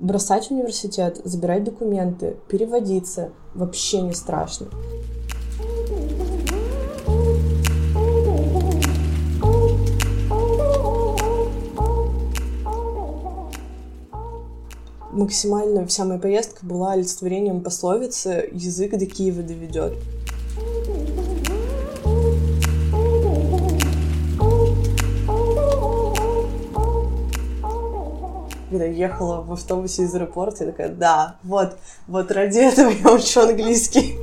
Бросать университет, забирать документы, переводиться вообще не страшно. максимально вся моя поездка была олицетворением пословицы «язык до Киева доведет». Когда я ехала в автобусе из аэропорта, я такая, да, вот, вот ради этого я учу английский.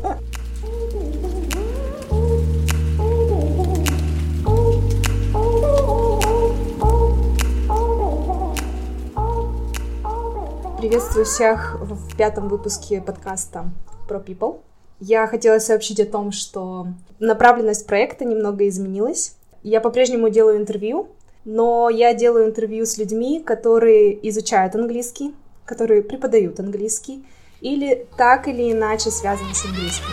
Приветствую всех в пятом выпуске подкаста про People. Я хотела сообщить о том, что направленность проекта немного изменилась. Я по-прежнему делаю интервью, но я делаю интервью с людьми, которые изучают английский, которые преподают английский или так или иначе связаны с английским.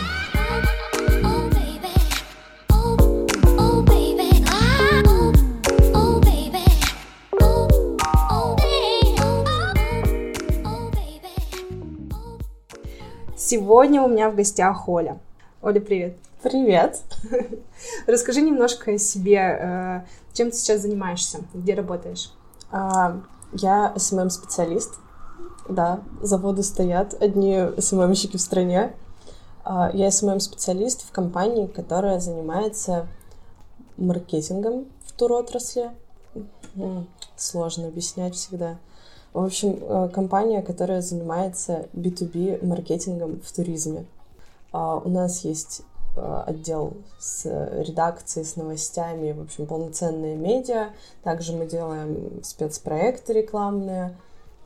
Сегодня у меня в гостях Оля. Оля, привет. Привет. Расскажи немножко о себе. Э, чем ты сейчас занимаешься? Где работаешь? А, я SMM-специалист. Да, заводы стоят, одни SMM щики в стране. А, я SMM-специалист в компании, которая занимается маркетингом в туротрасли. Сложно объяснять всегда. В общем, э, компания, которая занимается B2B маркетингом в туризме. А, у нас есть отдел с редакцией, с новостями, в общем, полноценные медиа. Также мы делаем спецпроекты рекламные.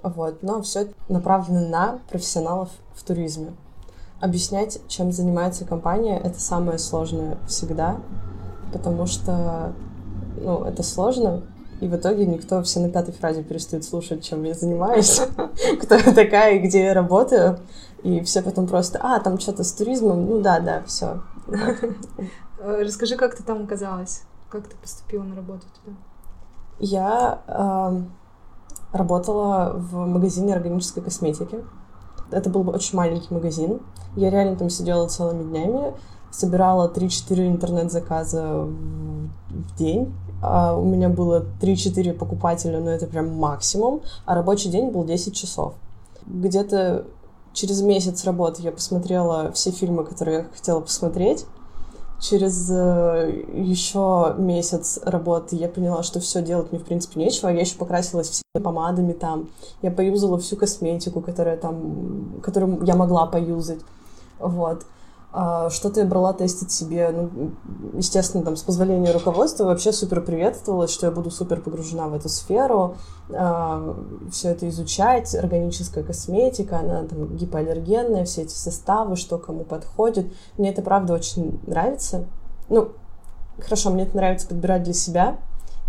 Вот. Но все направлено на профессионалов в туризме. Объяснять, чем занимается компания, это самое сложное всегда, потому что ну, это сложно, и в итоге никто все на пятой фразе перестает слушать, чем я занимаюсь, кто я такая и где я работаю. И все потом просто, а, там что-то с туризмом, ну да, да, все. Расскажи, как ты там оказалась? Как ты поступила на работу туда? Я э, работала в магазине органической косметики. Это был очень маленький магазин. Я реально там сидела целыми днями, собирала 3-4 интернет-заказа в день Uh, у меня было 3-4 покупателя, но это прям максимум, а рабочий день был 10 часов. Где-то через месяц работы я посмотрела все фильмы, которые я хотела посмотреть. Через э, еще месяц работы я поняла, что все делать мне в принципе нечего. Я еще покрасилась всеми помадами там. Я поюзала всю косметику, которая там, которую я могла поюзать. Вот. А, что-то я брала тестить себе, ну, естественно, там, с позволения руководства вообще супер приветствовалось, что я буду супер погружена в эту сферу, э, все это изучать, органическая косметика, она там гипоаллергенная, все эти составы, что кому подходит. Мне это, правда, очень нравится. Ну, хорошо, мне это нравится подбирать для себя,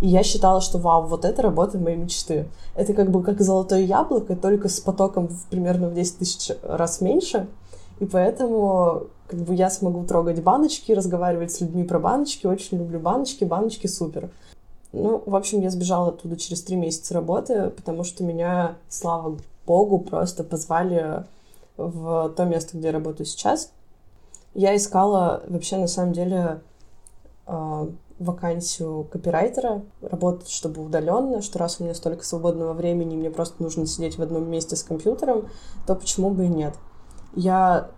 и я считала, что вау, вот это работа моей мечты. Это как бы как золотое яблоко, только с потоком примерно в 10 тысяч раз меньше. И поэтому как бы я смогу трогать баночки, разговаривать с людьми про баночки. Очень люблю баночки, баночки супер. Ну, в общем, я сбежала оттуда через три месяца работы, потому что меня, слава богу, просто позвали в то место, где я работаю сейчас. Я искала вообще, на самом деле, а, вакансию копирайтера, работать, чтобы удаленно, что раз у меня столько свободного времени, мне просто нужно сидеть в одном месте с компьютером, то почему бы и нет. Я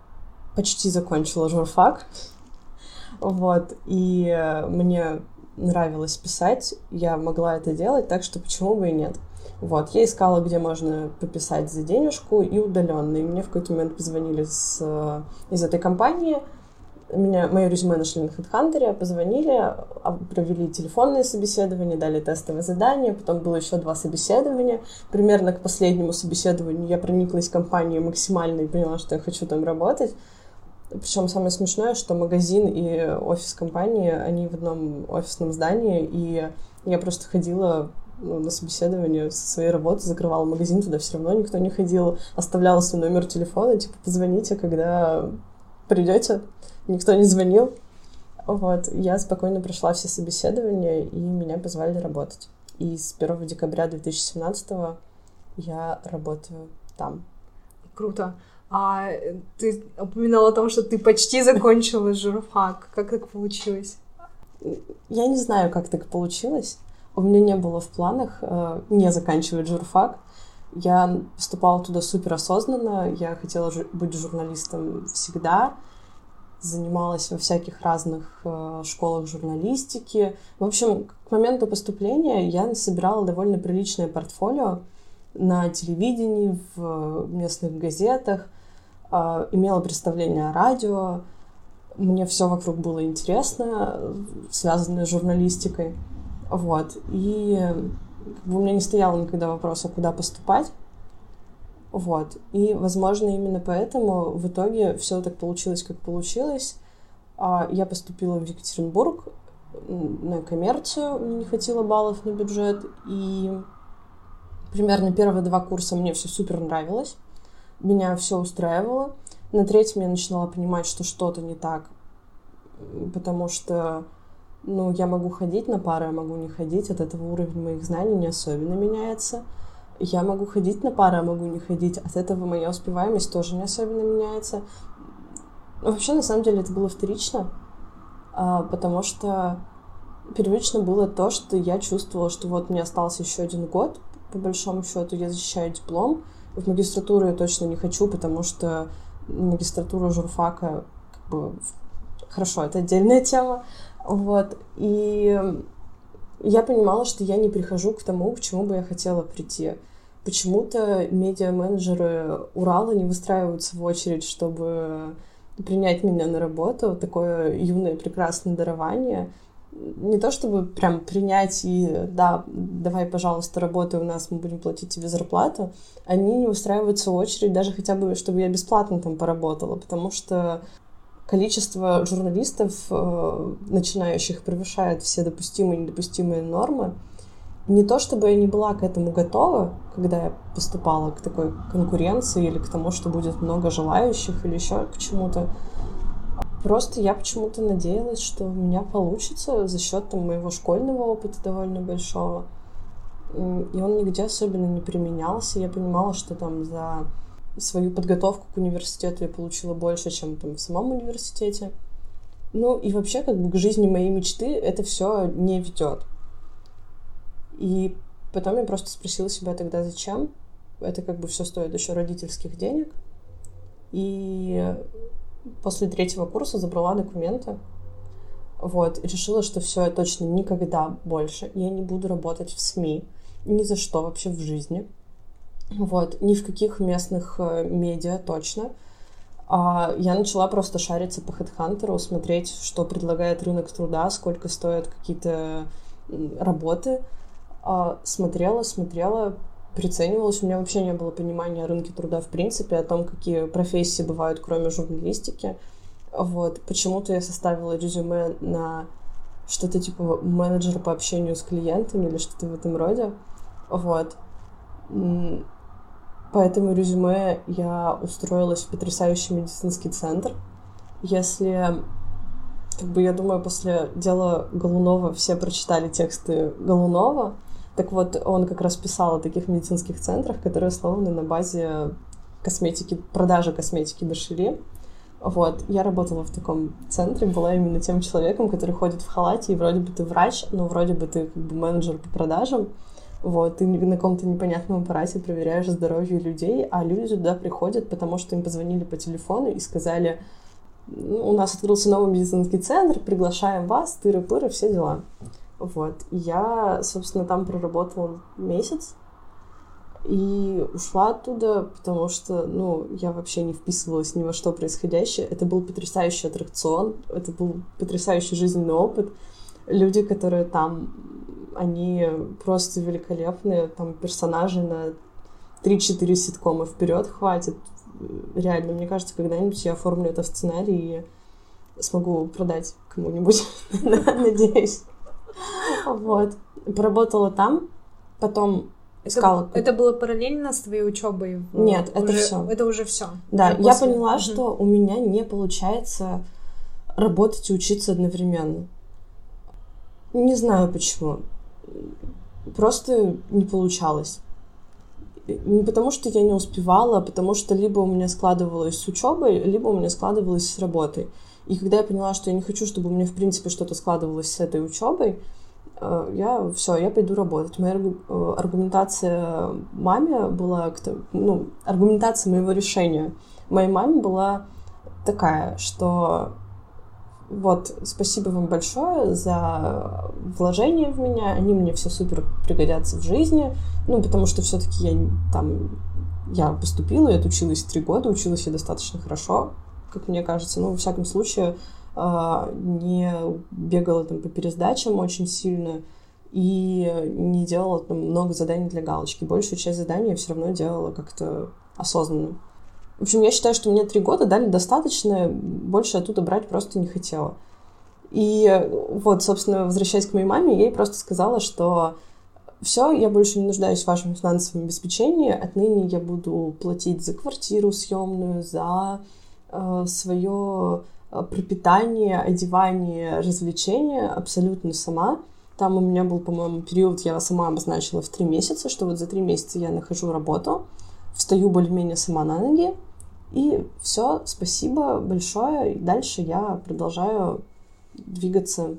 почти закончила журфак, вот, и э, мне нравилось писать, я могла это делать, так что почему бы и нет. Вот, я искала, где можно пописать за денежку и удаленно. И мне в какой-то момент позвонили с, э, из этой компании, меня, мое резюме нашли на HeadHunter, позвонили, а, провели телефонное собеседование, дали тестовое задание, потом было еще два собеседования. Примерно к последнему собеседованию я прониклась в компанию максимально и поняла, что я хочу там работать. Причем самое смешное, что магазин и офис компании, они в одном офисном здании, и я просто ходила ну, на собеседование со своей работы, закрывала магазин, туда все равно никто не ходил, оставляла свой номер телефона, типа, позвоните, когда придете. Никто не звонил. Вот, я спокойно прошла все собеседования, и меня позвали работать. И с 1 декабря 2017 я работаю там. Круто. А ты упоминала о том, что ты почти закончила журфак. Как так получилось? Я не знаю, как так получилось. У меня не было в планах э, не заканчивать журфак. Я поступала туда супер осознанно. Я хотела жу- быть журналистом всегда. Занималась во всяких разных э, школах журналистики. В общем, к моменту поступления я собирала довольно приличное портфолио на телевидении, в местных газетах, э, имела представление о радио. Мне все вокруг было интересно, связанное с журналистикой. Вот. И как бы у меня не стояло никогда вопроса, куда поступать. Вот. И, возможно, именно поэтому в итоге все так получилось, как получилось. А Я поступила в Екатеринбург на коммерцию, мне не хватило баллов на бюджет, и примерно первые два курса мне все супер нравилось, меня все устраивало. На третьем я начинала понимать, что что-то не так, потому что ну, я могу ходить на пары, я могу не ходить, от этого уровень моих знаний не особенно меняется. Я могу ходить на пары, а могу не ходить, от этого моя успеваемость тоже не особенно меняется. Вообще, на самом деле, это было вторично, а, потому что первично было то, что я чувствовала, что вот мне остался еще один год, по большому счету, я защищаю диплом. В магистратуру я точно не хочу, потому что магистратура журфака как бы хорошо, это отдельная тема. Вот. И я понимала, что я не прихожу к тому, к чему бы я хотела прийти. Почему-то медиа-менеджеры Урала не выстраиваются в очередь, чтобы принять меня на работу. Такое юное прекрасное дарование. Не то чтобы прям принять и да, давай, пожалуйста, работай у нас, мы будем платить тебе зарплату. Они не устраиваются в очередь даже хотя бы, чтобы я бесплатно там поработала, потому что количество журналистов, э, начинающих, превышает все допустимые и недопустимые нормы. Не то, чтобы я не была к этому готова, когда я поступала к такой конкуренции или к тому, что будет много желающих или еще к чему-то. Просто я почему-то надеялась, что у меня получится за счет там, моего школьного опыта довольно большого. И он нигде особенно не применялся. Я понимала, что там за свою подготовку к университету я получила больше, чем там в самом университете. Ну и вообще, как бы к жизни моей мечты это все не ведет. И потом я просто спросила себя тогда, зачем. Это как бы все стоит еще родительских денег. И после третьего курса забрала документы. Вот, и решила, что все, я точно никогда больше я не буду работать в СМИ. Ни за что вообще в жизни. Вот, ни в каких местных э, медиа точно. А я начала просто шариться по HeadHunter, смотреть, что предлагает рынок труда, сколько стоят какие-то работы. А, смотрела, смотрела, приценивалась. У меня вообще не было понимания о рынке труда в принципе, о том, какие профессии бывают, кроме журналистики. Вот. Почему-то я составила резюме на что-то типа менеджер по общению с клиентами или что-то в этом роде. Вот. По этому резюме я устроилась в потрясающий медицинский центр. Если, как бы, я думаю, после дела Голунова все прочитали тексты Голунова, так вот, он как раз писал о таких медицинских центрах, которые основаны на базе косметики, продажи косметики Бершери. Вот, я работала в таком центре, была именно тем человеком, который ходит в халате, и вроде бы ты врач, но вроде бы ты как бы менеджер по продажам. Вот, ты на каком-то непонятном аппарате проверяешь здоровье людей, а люди туда приходят, потому что им позвонили по телефону и сказали, «Ну, у нас открылся новый медицинский центр, приглашаем вас, тыры-пыры, все дела. Вот. Я, собственно, там проработала месяц и ушла оттуда, потому что, ну, я вообще не вписывалась ни во что происходящее. Это был потрясающий аттракцион, это был потрясающий жизненный опыт. Люди, которые там они просто великолепные, там персонажи на 3-4 ситкома вперед хватит. Реально, мне кажется, когда-нибудь я оформлю это в сценарий и смогу продать кому-нибудь, надеюсь. Вот. Поработала там, потом искала... Это, это было параллельно с твоей учебой? Нет, это все. Это уже все. Да, я поняла, что у меня не получается работать и учиться одновременно. Не знаю почему просто не получалось. Не потому, что я не успевала, а потому что либо у меня складывалось с учебой, либо у меня складывалось с работой. И когда я поняла, что я не хочу, чтобы у меня, в принципе, что-то складывалось с этой учебой, э, я все, я пойду работать. Моя э, аргументация маме была, ну, аргументация моего решения. Моей маме была такая, что вот, спасибо вам большое за вложение в меня, они мне все супер пригодятся в жизни, ну, потому что все-таки я там, я поступила, я отучилась три года, училась я достаточно хорошо, как мне кажется, ну, во всяком случае, а, не бегала там по пересдачам очень сильно и не делала там много заданий для галочки. Большую часть заданий я все равно делала как-то осознанно. В общем, я считаю, что мне три года дали достаточно, больше оттуда брать просто не хотела. И вот, собственно, возвращаясь к моей маме, я ей просто сказала, что все, я больше не нуждаюсь в вашем финансовом обеспечении, отныне я буду платить за квартиру съемную, за свое э, пропитание, одевание, развлечения абсолютно сама. Там у меня был, по-моему, период, я сама обозначила в три месяца, что вот за три месяца я нахожу работу, встаю более-менее сама на ноги, и все, спасибо большое. И дальше я продолжаю двигаться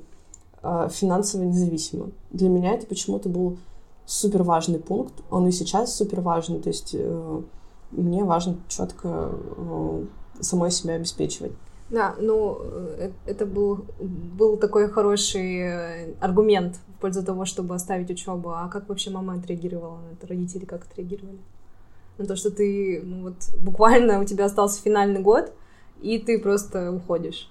э, финансово независимо. Для меня это почему-то был супер важный пункт. Он и сейчас супер важный. То есть э, мне важно четко э, самой себя обеспечивать. Да, ну, э, это был, был такой хороший э, аргумент в пользу того, чтобы оставить учебу. А как вообще мама отреагировала на это? Родители как отреагировали? на то, что ты, ну вот, буквально у тебя остался финальный год, и ты просто уходишь?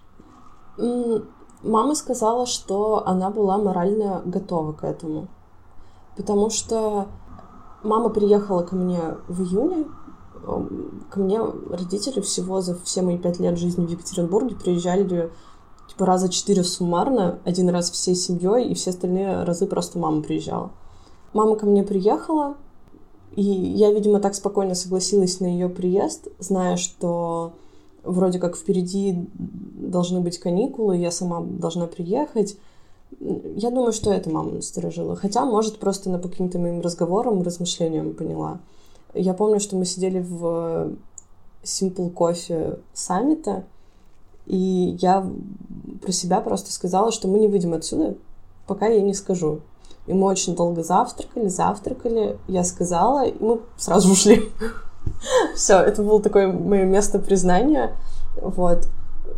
Мама сказала, что она была морально готова к этому. Потому что мама приехала ко мне в июне. Ко мне родители всего за все мои пять лет жизни в Екатеринбурге приезжали типа раза четыре суммарно, один раз всей семьей, и все остальные разы просто мама приезжала. Мама ко мне приехала, и я, видимо, так спокойно согласилась на ее приезд, зная, что вроде как впереди должны быть каникулы, я сама должна приехать. Я думаю, что это мама насторожила. Хотя, может, просто на каким-то моим разговорам, размышлениям поняла. Я помню, что мы сидели в Simple Coffee саммита, и я про себя просто сказала, что мы не выйдем отсюда, пока я не скажу. И мы очень долго завтракали, завтракали. Я сказала, и мы сразу ушли. Все, это было такое мое место признания. Вот.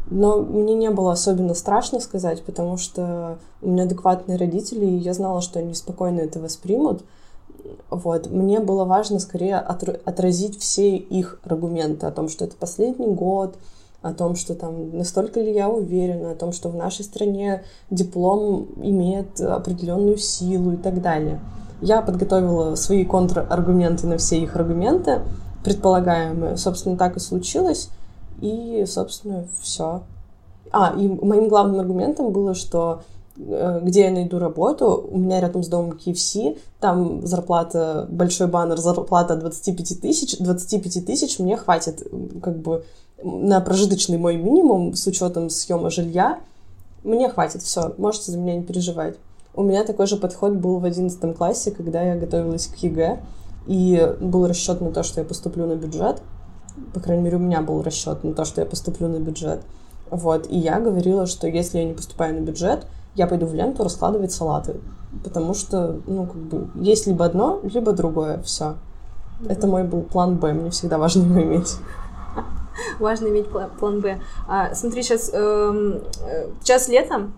Но мне не было особенно страшно сказать, потому что у меня адекватные родители, и я знала, что они спокойно это воспримут. Вот. Мне было важно скорее отразить все их аргументы о том, что это последний год, о том, что там настолько ли я уверена, о том, что в нашей стране диплом имеет определенную силу и так далее. Я подготовила свои контраргументы на все их аргументы, предполагаемые. Собственно, так и случилось. И, собственно, все. А, и моим главным аргументом было, что где я найду работу, у меня рядом с домом KFC, там зарплата, большой баннер, зарплата 25 тысяч, 25 тысяч мне хватит, как бы, на прожиточный мой минимум с учетом съема жилья, мне хватит, все, можете за меня не переживать. У меня такой же подход был в 11 классе, когда я готовилась к ЕГЭ, и был расчет на то, что я поступлю на бюджет. По крайней мере, у меня был расчет на то, что я поступлю на бюджет. Вот, и я говорила, что если я не поступаю на бюджет, я пойду в ленту раскладывать салаты. Потому что, ну, как бы, есть либо одно, либо другое, все. Это мой был план Б, мне всегда важно его иметь. важно иметь план Б. А, смотри, сейчас, эм, э, сейчас летом,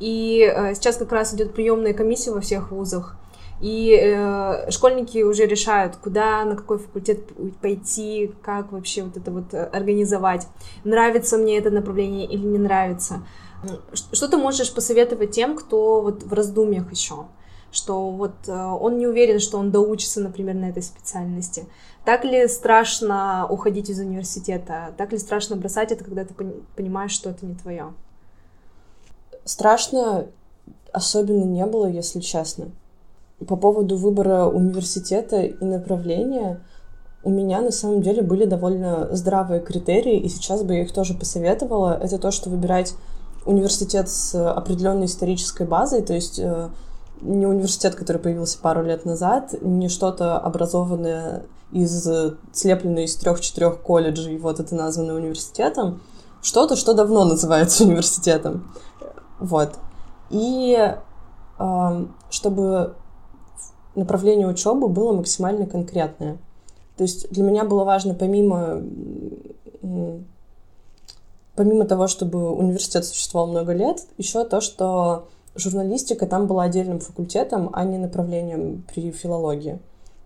и э, сейчас как раз идет приемная комиссия во всех вузах. И э, школьники уже решают, куда, на какой факультет пойти, как вообще вот это вот э, организовать. Нравится мне это направление или не нравится. Что ты можешь посоветовать тем, кто вот в раздумьях еще? Что вот э, он не уверен, что он доучится, например, на этой специальности. Так ли страшно уходить из университета? Так ли страшно бросать это, когда ты понимаешь, что это не твое? Страшно особенно не было, если честно. По поводу выбора университета и направления, у меня на самом деле были довольно здравые критерии, и сейчас бы я их тоже посоветовала. Это то, что выбирать университет с определенной исторической базой, то есть э, не университет, который появился пару лет назад, не что-то образованное из слепленной из трех-четырех колледжей, вот это названо университетом, что-то, что давно называется университетом. Вот. И э, чтобы направление учебы было максимально конкретное. То есть для меня было важно помимо помимо того, чтобы университет существовал много лет, еще то, что журналистика там была отдельным факультетом, а не направлением при филологии.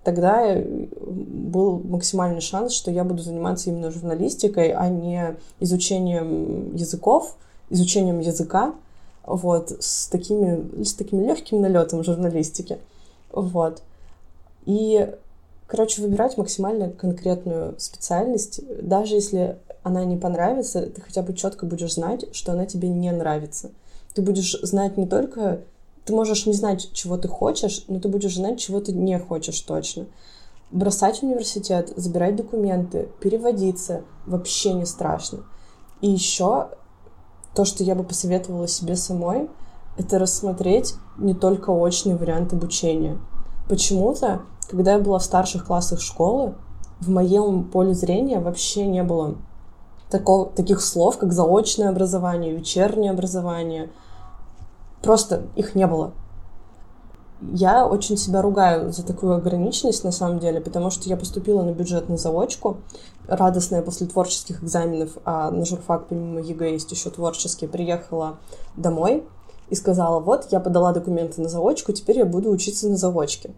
Тогда был максимальный шанс, что я буду заниматься именно журналистикой, а не изучением языков, изучением языка, вот, с такими, с таким легким налетом журналистики. Вот. И, короче, выбирать максимально конкретную специальность, даже если она не понравится, ты хотя бы четко будешь знать, что она тебе не нравится. Ты будешь знать не только... Ты можешь не знать, чего ты хочешь, но ты будешь знать, чего ты не хочешь точно. Бросать университет, забирать документы, переводиться вообще не страшно. И еще то, что я бы посоветовала себе самой, это рассмотреть не только очный вариант обучения. Почему-то, когда я была в старших классах школы, в моем поле зрения вообще не было такого, таких слов, как заочное образование, вечернее образование. Просто их не было. Я очень себя ругаю за такую ограниченность, на самом деле, потому что я поступила на бюджетную заочку, радостная после творческих экзаменов, а на журфак помимо ЕГЭ есть еще творческие, приехала домой и сказала, вот, я подала документы на заочку, теперь я буду учиться на заочке.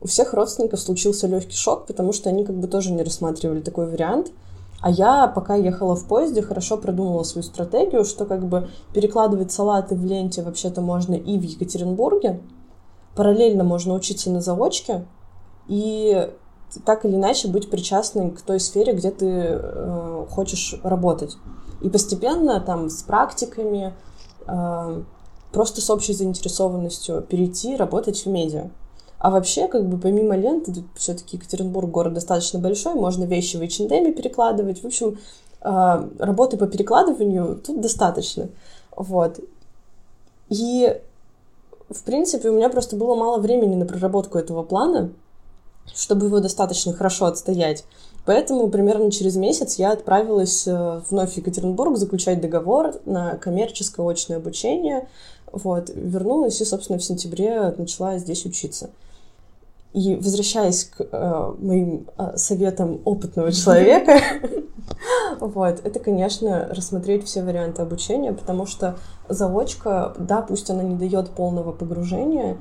У всех родственников случился легкий шок, потому что они как бы тоже не рассматривали такой вариант. А я, пока ехала в поезде, хорошо продумала свою стратегию, что как бы перекладывать салаты в Ленте вообще-то можно и в Екатеринбурге, параллельно можно учиться на заочке, и так или иначе быть причастным к той сфере, где ты э, хочешь работать. И постепенно там с практиками, э, просто с общей заинтересованностью перейти работать в медиа. А вообще, как бы помимо ленты, все-таки Екатеринбург город достаточно большой, можно вещи в H&M перекладывать. В общем, э, работы по перекладыванию тут достаточно. Вот. И, в принципе, у меня просто было мало времени на проработку этого плана, чтобы его достаточно хорошо отстоять. Поэтому примерно через месяц я отправилась э, вновь в Екатеринбург заключать договор на коммерческое очное обучение. Вот, вернулась и, собственно, в сентябре начала здесь учиться. И возвращаясь к э, моим э, советам опытного человека, вот, это, конечно, рассмотреть все варианты обучения, потому что заочка, да, пусть она не дает полного погружения,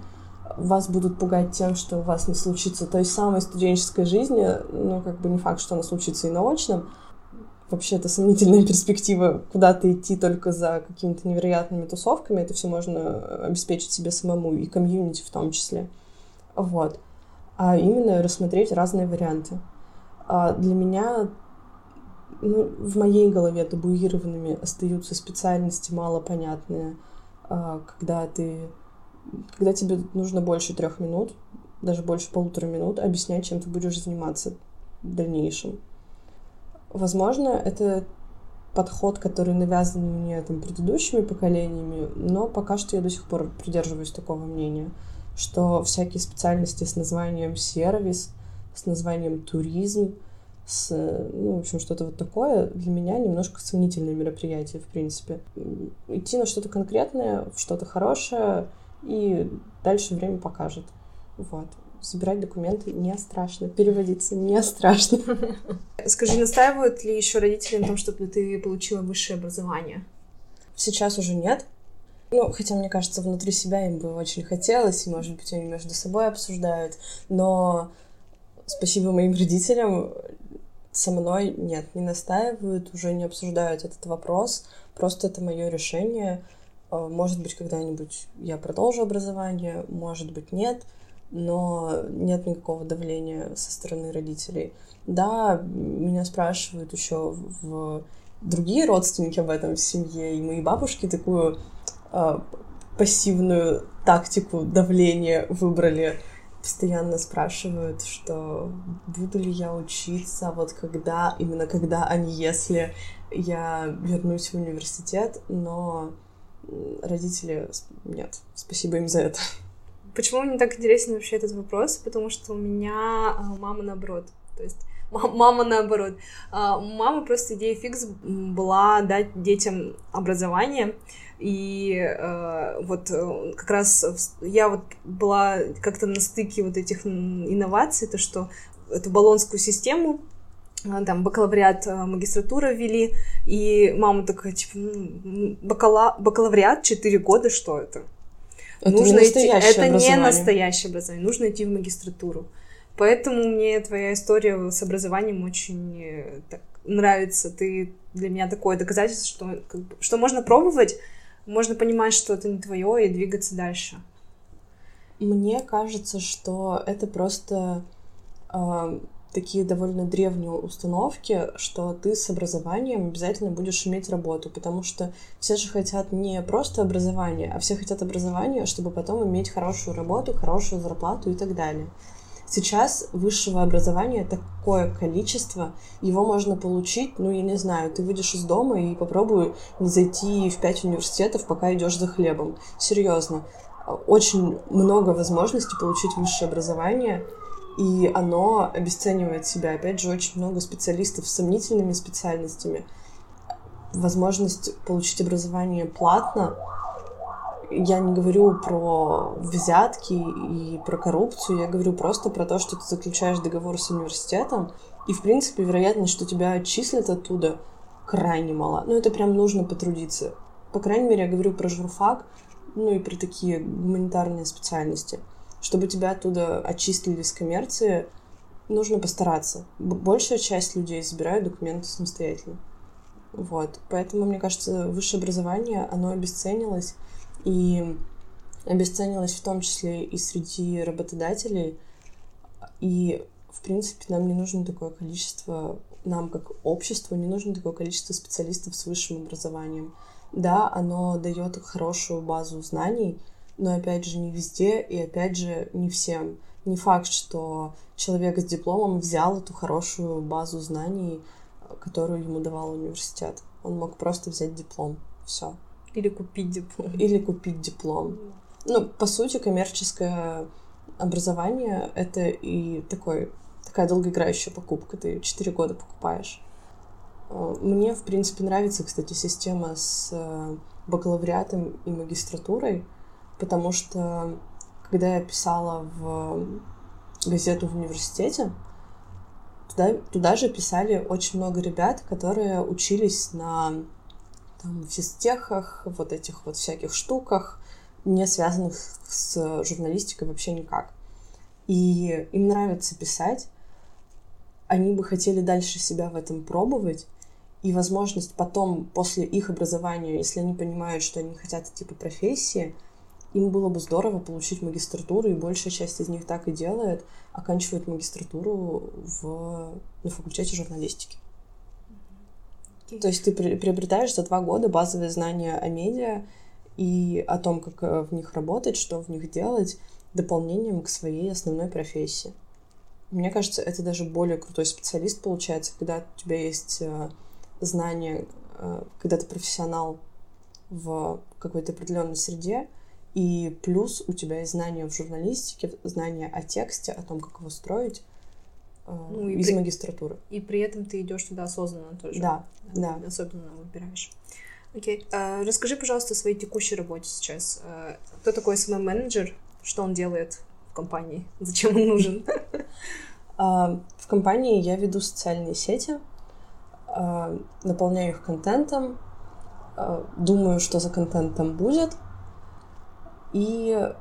вас будут пугать тем, что у вас не случится той самой студенческой жизни, но как бы не факт, что она случится и на очном. Вообще, это сомнительная перспектива куда-то идти только за какими-то невероятными тусовками. Это все можно обеспечить себе самому и комьюнити в том числе. Вот а именно рассмотреть разные варианты. А для меня ну, в моей голове табуированными остаются специальности малопонятные, а, когда ты когда тебе нужно больше трех минут, даже больше полутора минут объяснять, чем ты будешь заниматься в дальнейшем. Возможно, это подход, который навязан мне там, предыдущими поколениями, но пока что я до сих пор придерживаюсь такого мнения что всякие специальности с названием сервис, с названием туризм, с, ну, в общем, что-то вот такое для меня немножко сомнительное мероприятие, в принципе. Идти на что-то конкретное, в что-то хорошее, и дальше время покажет. Вот. Собирать документы не страшно, переводиться не страшно. Скажи, настаивают ли еще родители на том, чтобы ты получила высшее образование? Сейчас уже нет, ну, хотя, мне кажется, внутри себя им бы очень хотелось, и, может быть, они между собой обсуждают, но спасибо моим родителям, со мной нет, не настаивают, уже не обсуждают этот вопрос, просто это мое решение. А, может быть, когда-нибудь я продолжу образование, может быть, нет, но нет никакого давления со стороны родителей. Да, меня спрашивают еще в другие родственники об этом в семье, и мои бабушки такую э, пассивную тактику давления выбрали. Постоянно спрашивают, что буду ли я учиться, вот когда, именно когда, а не если я вернусь в университет, но родители нет, спасибо им за это. Почему мне так интересен вообще этот вопрос? Потому что у меня а, мама наоборот. То есть мама наоборот. А, у мамы просто идея фикс была дать детям образование, и э, вот э, как раз я вот была как-то на стыке вот этих инноваций, то что эту баллонскую систему а, там бакалавриат, э, магистратура ввели, и мама такая, типа, бакала... бакалавриат 4 года, что это? Это нужно не идти... Это не настоящее образование, нужно идти в магистратуру. Поэтому мне твоя история с образованием очень э, так, нравится. Ты для меня такое доказательство, что, как бы, что можно пробовать, можно понимать, что это не твое, и двигаться дальше. Мне кажется, что это просто э, такие довольно древние установки, что ты с образованием обязательно будешь иметь работу, потому что все же хотят не просто образование, а все хотят образование, чтобы потом иметь хорошую работу, хорошую зарплату и так далее. Сейчас высшего образования такое количество, его можно получить, ну, я не знаю, ты выйдешь из дома и попробуй не зайти в пять университетов, пока идешь за хлебом. Серьезно. Очень много возможностей получить высшее образование, и оно обесценивает себя. Опять же, очень много специалистов с сомнительными специальностями. Возможность получить образование платно я не говорю про взятки и про коррупцию, я говорю просто про то, что ты заключаешь договор с университетом, и, в принципе, вероятность, что тебя отчислят оттуда, крайне мала. Ну, это прям нужно потрудиться. По крайней мере, я говорю про журфак, ну и про такие гуманитарные специальности. Чтобы тебя оттуда отчислили с коммерции, нужно постараться. Большая часть людей забирают документы самостоятельно. Вот. Поэтому, мне кажется, высшее образование, оно обесценилось, и обесценилась в том числе и среди работодателей. И, в принципе, нам не нужно такое количество, нам как обществу не нужно такое количество специалистов с высшим образованием. Да, оно дает хорошую базу знаний, но опять же не везде и опять же не всем. Не факт, что человек с дипломом взял эту хорошую базу знаний, которую ему давал университет. Он мог просто взять диплом. Все. Или купить диплом. Или купить диплом. Ну, по сути, коммерческое образование — это и такой, такая долгоиграющая покупка. Ты четыре года покупаешь. Э, мне, в принципе, нравится, кстати, система с э, бакалавриатом и магистратурой, потому что когда я писала в газету в университете, туда, туда же писали очень много ребят, которые учились на там, физтехах, вот этих вот всяких штуках, не связанных с журналистикой вообще никак. И им нравится писать, они бы хотели дальше себя в этом пробовать, и возможность потом, после их образования, если они понимают, что они хотят идти по профессии, им было бы здорово получить магистратуру, и большая часть из них так и делает, оканчивает магистратуру в, на факультете журналистики. То есть ты приобретаешь за два года базовые знания о медиа и о том, как э, в них работать, что в них делать, дополнением к своей основной профессии. Мне кажется, это даже более крутой специалист получается, когда у тебя есть э, знания, э, когда ты профессионал в какой-то определенной среде, и плюс у тебя есть знания в журналистике, знания о тексте, о том, как его строить, ну, из при... магистратуры. И при этом ты идешь туда осознанно тоже. Да, да. Особенно выбираешь. Окей. А, расскажи, пожалуйста, о своей текущей работе сейчас. А, кто такой SMM-менеджер? Что он делает в компании? Зачем он нужен? В компании я веду социальные сети, наполняю их контентом, думаю, что за контент там будет, и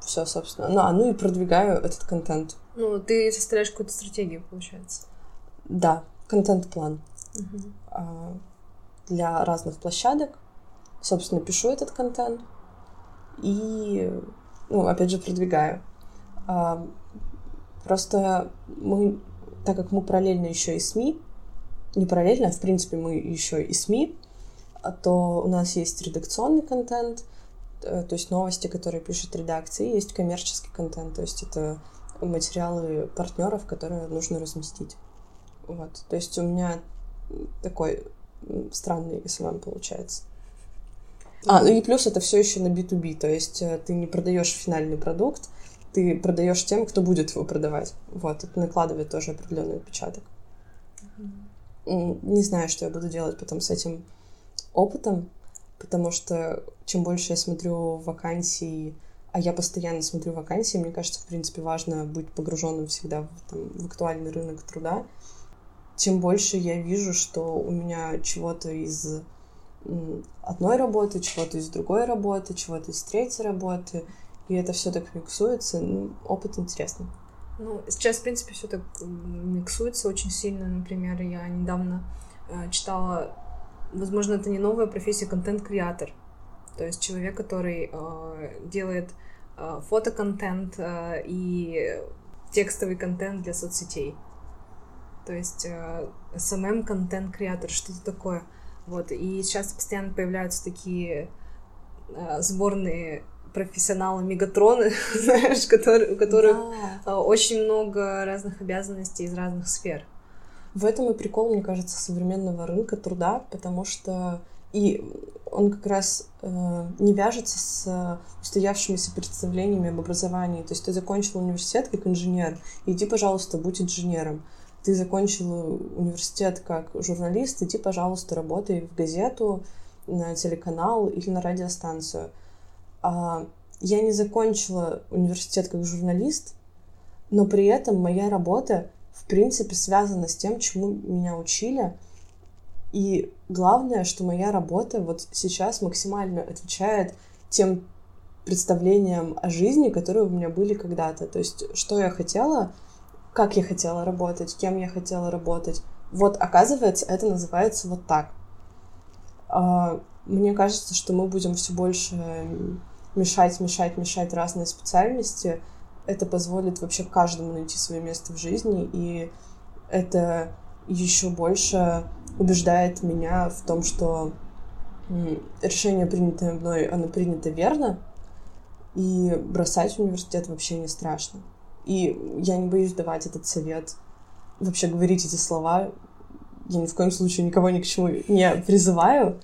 все, собственно. Ну, а ну и продвигаю этот контент. Ну, ты составляешь какую-то стратегию, получается. Да, контент-план. Угу. Для разных площадок. Собственно, пишу этот контент. И, ну, опять же, продвигаю. А, просто мы, так как мы параллельно еще и СМИ, не параллельно, а в принципе мы еще и СМИ, то у нас есть редакционный контент, э, то есть новости, которые пишет редакция, и есть коммерческий контент, то есть это материалы партнеров, которые нужно разместить. Вот. То есть у меня такой странный SMM получается. А, ну и плюс это все еще на B2B, то есть э, ты не продаешь финальный продукт, ты продаешь тем, кто будет его продавать. Вот, это накладывает тоже определенный отпечаток. Не знаю, что я буду делать потом с этим опытом, потому что чем больше я смотрю вакансий, а я постоянно смотрю вакансии, мне кажется, в принципе, важно быть погруженным всегда в, там, в актуальный рынок труда, тем больше я вижу, что у меня чего-то из одной работы, чего-то из другой работы, чего-то из третьей работы, и это все так миксуется. Ну, опыт интересный. Ну, сейчас, в принципе, все так миксуется очень сильно. Например, я недавно э, читала, возможно, это не новая профессия, контент-креатор. То есть человек, который э, делает фотоконтент э, и текстовый контент для соцсетей. То есть э, SMM контент-креатор, что-то такое. Вот, и сейчас постоянно появляются такие э, сборные профессионалы Мегатроны, знаешь, которые, у которых да. Э, очень много разных обязанностей из разных сфер. В этом и прикол, мне кажется, современного рынка труда, потому что и он как раз э, не вяжется с устоявшимися представлениями об образовании. То есть ты закончил университет как инженер, иди, пожалуйста, будь инженером ты закончил университет как журналист, иди, пожалуйста, работай в газету, на телеканал или на радиостанцию. А я не закончила университет как журналист, но при этом моя работа, в принципе, связана с тем, чему меня учили. И главное, что моя работа вот сейчас максимально отвечает тем представлениям о жизни, которые у меня были когда-то. То есть, что я хотела — как я хотела работать, кем я хотела работать. Вот, оказывается, это называется вот так. А, мне кажется, что мы будем все больше мешать, мешать, мешать разные специальности. Это позволит вообще каждому найти свое место в жизни, и это еще больше убеждает меня в том, что решение, принятое мной, оно принято верно, и бросать университет вообще не страшно. И я не боюсь давать этот совет, вообще говорить эти слова. Я ни в коем случае никого ни к чему не призываю,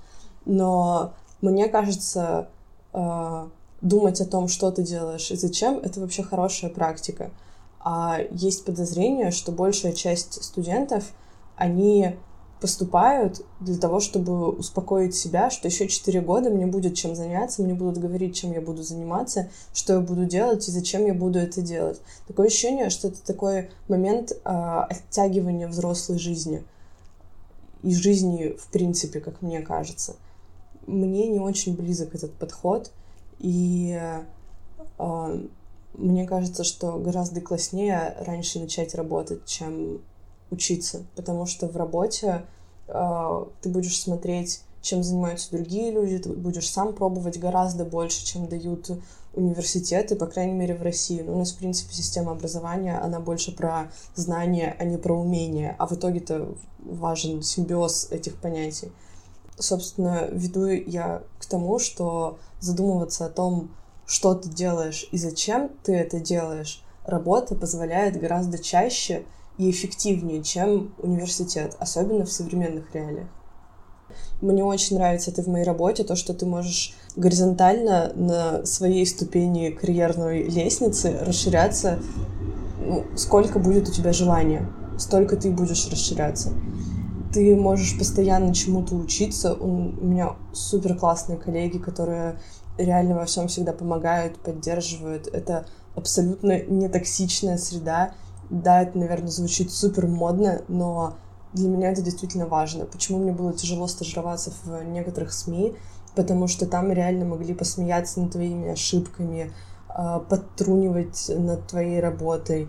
но мне кажется, э, думать о том, что ты делаешь и зачем, это вообще хорошая практика. А есть подозрение, что большая часть студентов, они поступают для того, чтобы успокоить себя, что еще 4 года мне будет чем заняться, мне будут говорить, чем я буду заниматься, что я буду делать и зачем я буду это делать. Такое ощущение, что это такой момент э, оттягивания взрослой жизни и жизни в принципе, как мне кажется. Мне не очень близок этот подход, и э, мне кажется, что гораздо класснее раньше начать работать, чем учиться, потому что в работе э, ты будешь смотреть, чем занимаются другие люди, ты будешь сам пробовать гораздо больше, чем дают университеты, по крайней мере, в России. Ну, у нас, в принципе, система образования, она больше про знания, а не про умения, а в итоге-то важен симбиоз этих понятий. Собственно, веду я к тому, что задумываться о том, что ты делаешь и зачем ты это делаешь, работа позволяет гораздо чаще и эффективнее, чем университет, особенно в современных реалиях. Мне очень нравится это в моей работе, то, что ты можешь горизонтально на своей ступени карьерной лестницы расширяться, ну, сколько будет у тебя желания, столько ты будешь расширяться. Ты можешь постоянно чему-то учиться. У меня супер классные коллеги, которые реально во всем всегда помогают, поддерживают. Это абсолютно нетоксичная среда, да, это, наверное, звучит супер модно, но для меня это действительно важно. Почему мне было тяжело стажироваться в некоторых СМИ? Потому что там реально могли посмеяться над твоими ошибками, а, подтрунивать над твоей работой,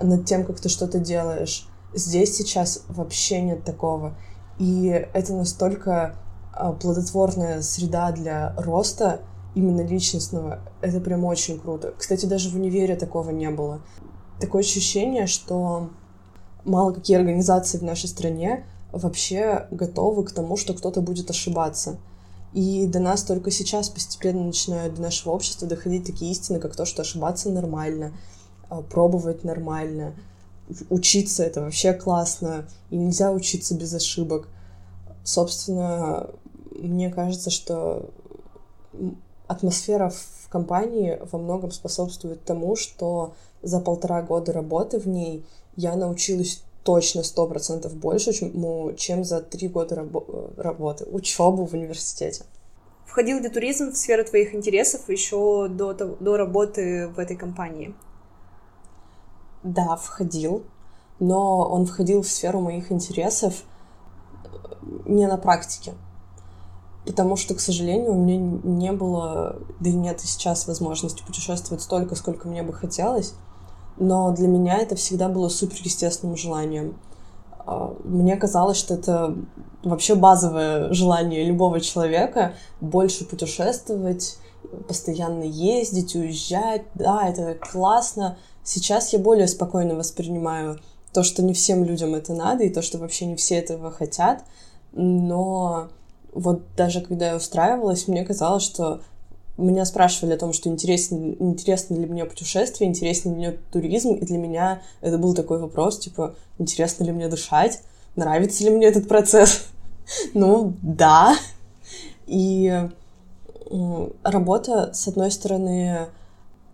над тем, как ты что-то делаешь. Здесь сейчас вообще нет такого. И это настолько а, плодотворная среда для роста, именно личностного. Это прям очень круто. Кстати, даже в универе такого не было такое ощущение, что мало какие организации в нашей стране вообще готовы к тому, что кто-то будет ошибаться. И до нас только сейчас постепенно начинают до нашего общества доходить такие истины, как то, что ошибаться нормально, а, пробовать нормально, учиться это вообще классно, и нельзя учиться без ошибок. Собственно, мне кажется, что атмосфера в компании во многом способствует тому, что за полтора года работы в ней я научилась точно сто процентов больше, чем, ну, за три года рабо- работы, учебы в университете. Входил ли туризм в сферу твоих интересов еще до, до работы в этой компании? Да, входил, но он входил в сферу моих интересов не на практике. Потому что, к сожалению, у меня не было, да и нет и сейчас возможности путешествовать столько, сколько мне бы хотелось. Но для меня это всегда было суперестественным желанием. А, мне казалось, что это вообще базовое желание любого человека больше путешествовать, постоянно ездить, уезжать. Да, это классно. Сейчас я более спокойно воспринимаю то, что не всем людям это надо, и то, что вообще не все этого хотят. Но вот даже когда я устраивалась, мне казалось, что меня спрашивали о том, что интересно, интересно ли мне путешествие, интересно ли мне туризм, и для меня это был такой вопрос, типа, интересно ли мне дышать, нравится ли мне этот процесс. ну, да. И работа, с одной стороны,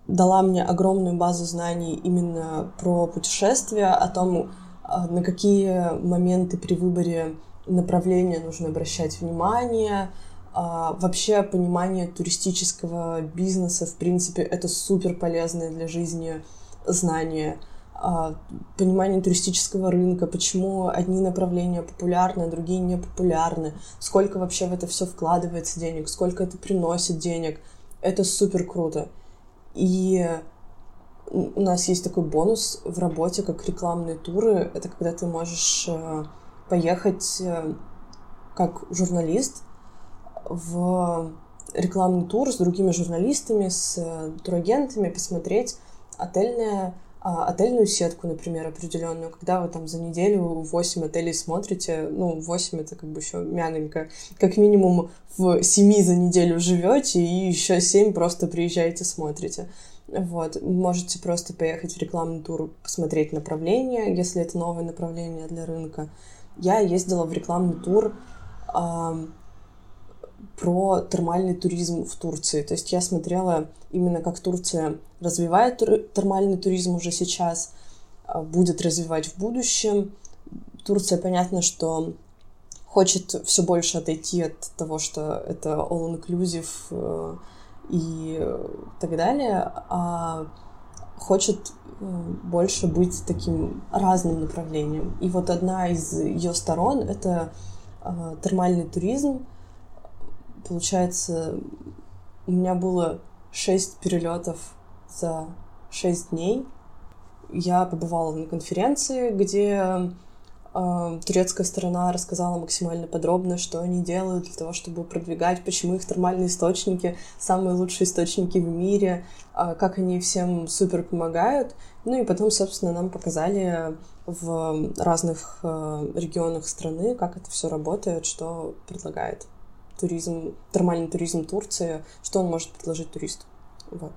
дала мне огромную базу знаний именно про путешествия, о том, а, на какие моменты при выборе направления нужно обращать внимание, а, вообще понимание туристического бизнеса, в принципе, это супер полезное для жизни знание. А, понимание туристического рынка, почему одни направления популярны, а другие не популярны, сколько вообще в это все вкладывается денег, сколько это приносит денег. Это супер круто. И у нас есть такой бонус в работе, как рекламные туры. Это когда ты можешь э, поехать э, как журналист в рекламный тур с другими журналистами, с э, турагентами, посмотреть отельное, а, отельную сетку, например, определенную, когда вы там за неделю 8 отелей смотрите, ну, 8 это как бы еще мягонько, как минимум в 7 за неделю живете, и еще 7 просто приезжаете, смотрите. Вот, можете просто поехать в рекламный тур, посмотреть направление, если это новое направление для рынка. Я ездила в рекламный тур про термальный туризм в Турции. То есть я смотрела именно как Турция развивает термальный туризм уже сейчас, а, будет развивать в будущем. Турция, понятно, что хочет все больше отойти от того, что это all-inclusive э, и так далее, а хочет э, больше быть таким разным направлением. И вот одна из ее сторон — это э, термальный туризм, Получается, у меня было шесть перелетов за шесть дней. Я побывала на конференции, где э, турецкая сторона рассказала максимально подробно, что они делают для того, чтобы продвигать, почему их термальные источники самые лучшие источники в мире, э, как они всем супер помогают. Ну и потом, собственно, нам показали в разных э, регионах страны, как это все работает, что предлагает туризм, термальный туризм Турции, что он может предложить туристу. Вот.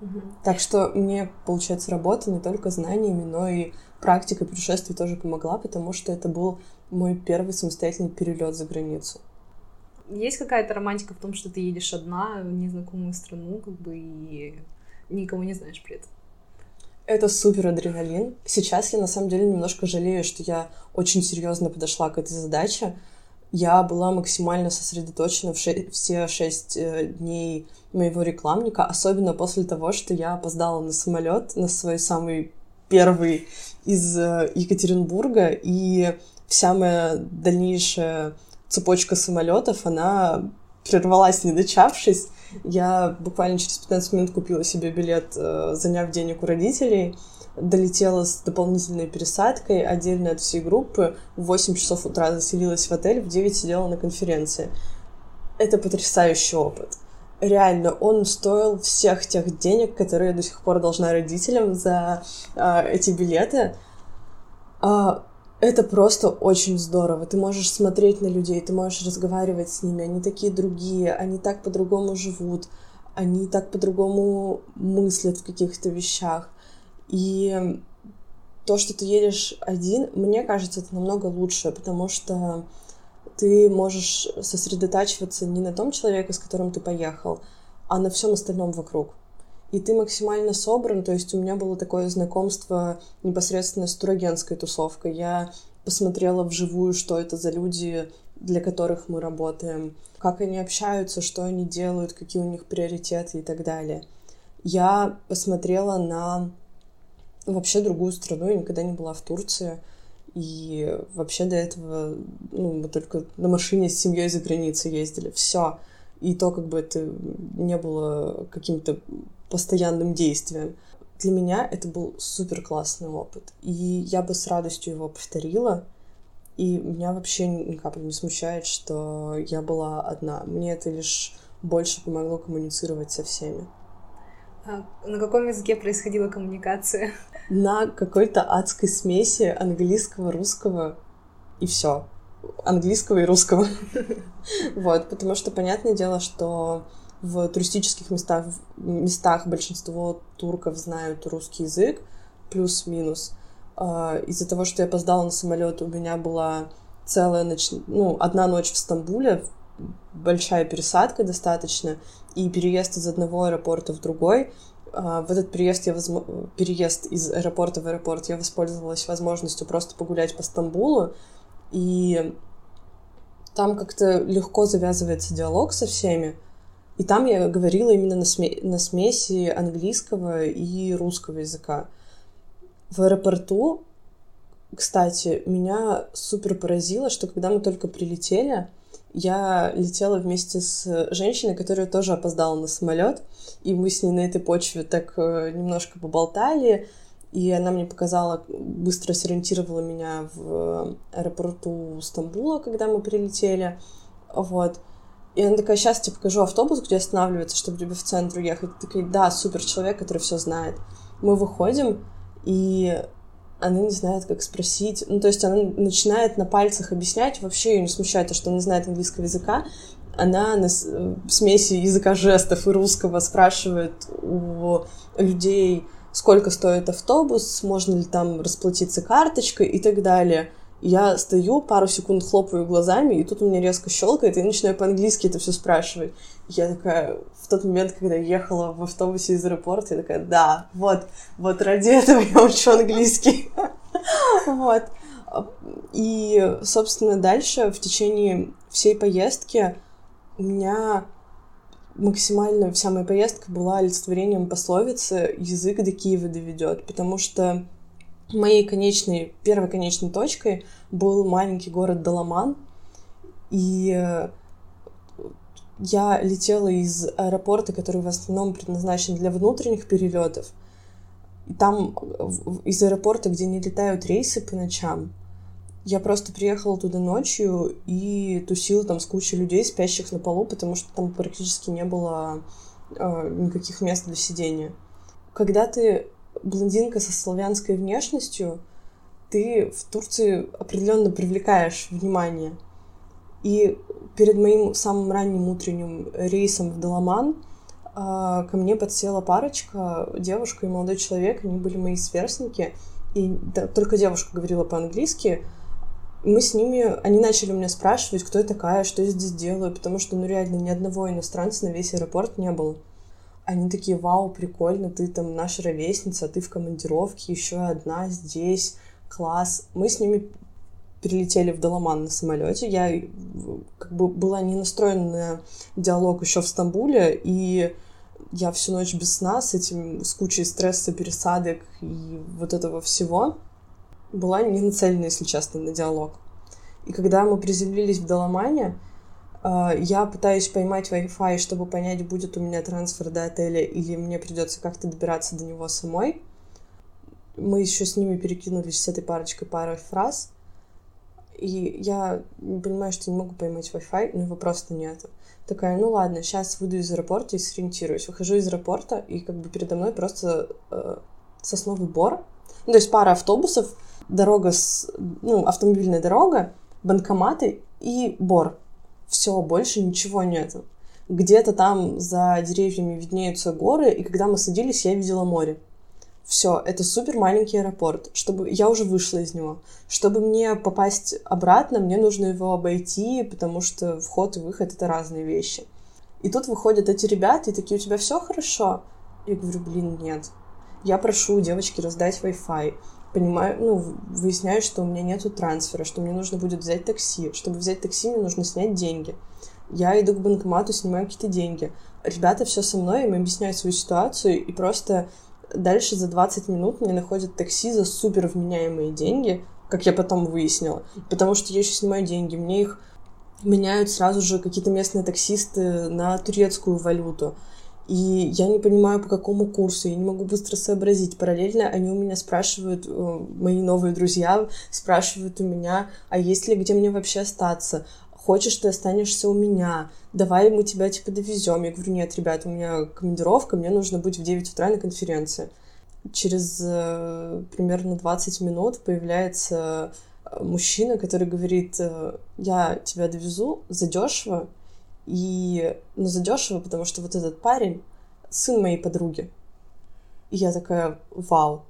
Угу. Так что мне, получается, работа не только знаниями, но и практика путешествий тоже помогла, потому что это был мой первый самостоятельный перелет за границу. Есть какая-то романтика в том, что ты едешь одна в незнакомую страну, как бы, и никого не знаешь при этом? Это супер адреналин. Сейчас я на самом деле немножко жалею, что я очень серьезно подошла к этой задаче, я была максимально сосредоточена в ше- все шесть э, дней моего рекламника, особенно после того, что я опоздала на самолет, на свой самый первый из э, Екатеринбурга, и вся моя дальнейшая цепочка самолетов, она прервалась, не дочавшись. Я буквально через 15 минут купила себе билет, э, заняв денег у родителей — долетела с дополнительной пересадкой отдельно от всей группы. В 8 часов утра заселилась в отель, в 9 сидела на конференции. Это потрясающий опыт. Реально, он стоил всех тех денег, которые я до сих пор должна родителям за а, эти билеты. А, это просто очень здорово. Ты можешь смотреть на людей, ты можешь разговаривать с ними. Они такие другие, они так по-другому живут, они так по-другому мыслят в каких-то вещах. И то, что ты едешь один, мне кажется, это намного лучше, потому что ты можешь сосредотачиваться не на том человеке, с которым ты поехал, а на всем остальном вокруг. И ты максимально собран, то есть у меня было такое знакомство непосредственно с турагентской тусовкой. Я посмотрела вживую, что это за люди, для которых мы работаем, как они общаются, что они делают, какие у них приоритеты и так далее. Я посмотрела на вообще другую страну, я никогда не была в Турции. И вообще до этого, ну, мы только на машине с семьей за границей ездили. Все. И то, как бы это не было каким-то постоянным действием. Для меня это был супер классный опыт. И я бы с радостью его повторила. И меня вообще ни капли не смущает, что я была одна. Мне это лишь больше помогло коммуницировать со всеми. А на каком языке происходила коммуникация? На какой-то адской смеси английского, русского и все. Английского и русского. Вот, потому что понятное дело, что в туристических местах, местах большинство турков знают русский язык, плюс-минус. А, из-за того, что я опоздала на самолет, у меня была целая ночь, ну, одна ночь в Стамбуле, большая пересадка достаточно, и переезд из одного аэропорта в другой. А, в этот переезд, я возм... переезд из аэропорта в аэропорт я воспользовалась возможностью просто погулять по Стамбулу, и там как-то легко завязывается диалог со всеми. И там я говорила именно на, сме... на смеси английского и русского языка. В аэропорту, кстати, меня супер поразило, что когда мы только прилетели, я летела вместе с женщиной, которая тоже опоздала на самолет, и мы с ней на этой почве так э, немножко поболтали, и она мне показала, быстро сориентировала меня в аэропорту Стамбула, когда мы прилетели, вот. И она такая, сейчас тебе покажу автобус, где останавливается, чтобы тебе в центр уехать. Такая, да, супер человек, который все знает. Мы выходим, и она не знает, как спросить. Ну, то есть она начинает на пальцах объяснять, вообще ее не смущает то, что она не знает английского языка. Она на э, смеси языка жестов и русского спрашивает у людей, сколько стоит автобус, можно ли там расплатиться карточкой и так далее. Я стою, пару секунд хлопаю глазами, и тут у меня резко щелкает, и я начинаю по-английски это все спрашивать. Я такая, в тот момент, когда ехала в автобусе из аэропорта, я такая, да, вот, вот ради этого я учу английский. Вот. И, собственно, дальше в течение всей поездки у меня максимально вся моя поездка была олицетворением пословицы «язык до Киева доведет», потому что моей конечной, первой конечной точкой был маленький город Даламан, и э, я летела из аэропорта, который в основном предназначен для внутренних перелетов. И там из аэропорта, где не летают рейсы по ночам, я просто приехала туда ночью и тусила там с кучей людей, спящих на полу, потому что там практически не было э, никаких мест для сидения. Когда ты блондинка со славянской внешностью, ты в Турции определенно привлекаешь внимание. И перед моим самым ранним утренним рейсом в Даламан ко мне подсела парочка, девушка и молодой человек, они были мои сверстники, и только девушка говорила по-английски, мы с ними, они начали меня спрашивать, кто я такая, что я здесь делаю, потому что, ну, реально, ни одного иностранца на весь аэропорт не было. Они такие, вау, прикольно, ты там наша ровесница, а ты в командировке, еще одна здесь, класс. Мы с ними перелетели в Даламан на самолете. Я как бы была не настроена на диалог еще в Стамбуле, и я всю ночь без сна с этим, с кучей стресса, пересадок и вот этого всего была не нацелена, если честно, на диалог. И когда мы приземлились в Даламане, а, я пытаюсь поймать Wi-Fi, чтобы понять, будет у меня трансфер до отеля или мне придется как-то добираться до него самой. Мы еще с ними перекинулись с этой парочкой парой фраз. И я понимаю, что не могу поймать Wi-Fi, но его просто нету. Такая, ну ладно, сейчас выйду из аэропорта и сориентируюсь. Выхожу из аэропорта, и как бы передо мной просто э, сосновый бор. Ну, то есть пара автобусов, дорога с... Ну, автомобильная дорога, банкоматы и бор все, больше ничего нету. Где-то там за деревьями виднеются горы, и когда мы садились, я видела море. Все, это супер маленький аэропорт. Чтобы я уже вышла из него. Чтобы мне попасть обратно, мне нужно его обойти, потому что вход и выход это разные вещи. И тут выходят эти ребята и такие, у тебя все хорошо? Я говорю, блин, нет. Я прошу девочки раздать Wi-Fi. Понимаю, ну, выясняю, что у меня нету трансфера, что мне нужно будет взять такси. Чтобы взять такси, мне нужно снять деньги. Я иду к банкомату, снимаю какие-то деньги. Ребята все со мной, им объясняют свою ситуацию, и просто дальше за 20 минут мне находят такси за супер вменяемые деньги, как я потом выяснила. Потому что я еще снимаю деньги, мне их меняют сразу же какие-то местные таксисты на турецкую валюту. И я не понимаю, по какому курсу, я не могу быстро сообразить. Параллельно они у меня спрашивают, э, мои новые друзья спрашивают у меня, а есть ли где мне вообще остаться? Хочешь, ты останешься у меня? Давай мы тебя, типа, довезем. Я говорю, нет, ребят, у меня командировка, мне нужно быть в 9 утра на конференции. Через э, примерно 20 минут появляется мужчина, который говорит, э, я тебя довезу задешево, и, ну, задешево, потому что вот этот парень сын моей подруги. И я такая, вау.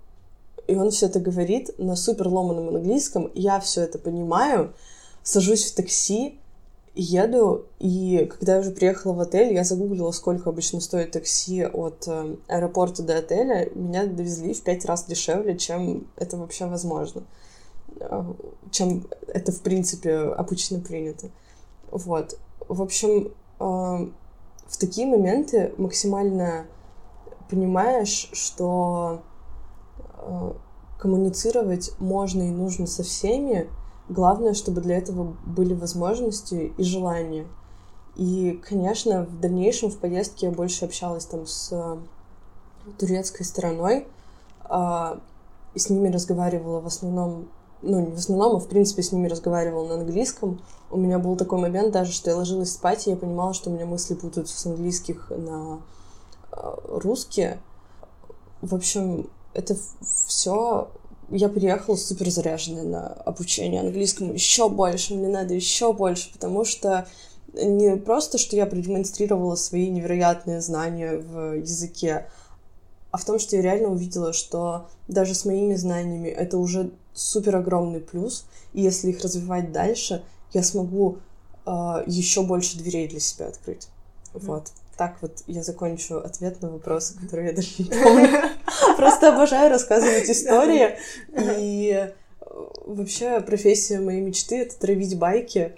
И он все это говорит на супер ломаном английском, я все это понимаю, сажусь в такси, еду, и когда я уже приехала в отель, я загуглила, сколько обычно стоит такси от э, аэропорта до отеля, меня довезли в пять раз дешевле, чем это вообще возможно. Э, чем это, в принципе, обычно принято. Вот. В общем, э, в такие моменты максимально понимаешь, что э, коммуницировать можно и нужно со всеми. Главное, чтобы для этого были возможности и желания. И, конечно, в дальнейшем в поездке я больше общалась там с турецкой стороной, и с ними разговаривала в основном ну, не в основном, а в принципе с ними разговаривала на английском. У меня был такой момент даже, что я ложилась спать, и я понимала, что у меня мысли путаются с английских на э, русские. В общем, это все я приехала супер заряженная на обучение английскому еще больше, мне надо еще больше, потому что не просто, что я продемонстрировала свои невероятные знания в языке, а в том, что я реально увидела, что даже с моими знаниями это уже супер огромный плюс, и если их развивать дальше, я смогу э, еще больше дверей для себя открыть. Mm-hmm. Вот. Так вот я закончу ответ на вопросы, которые я даже не помню. Просто обожаю рассказывать истории. И э, вообще профессия моей мечты — это травить байки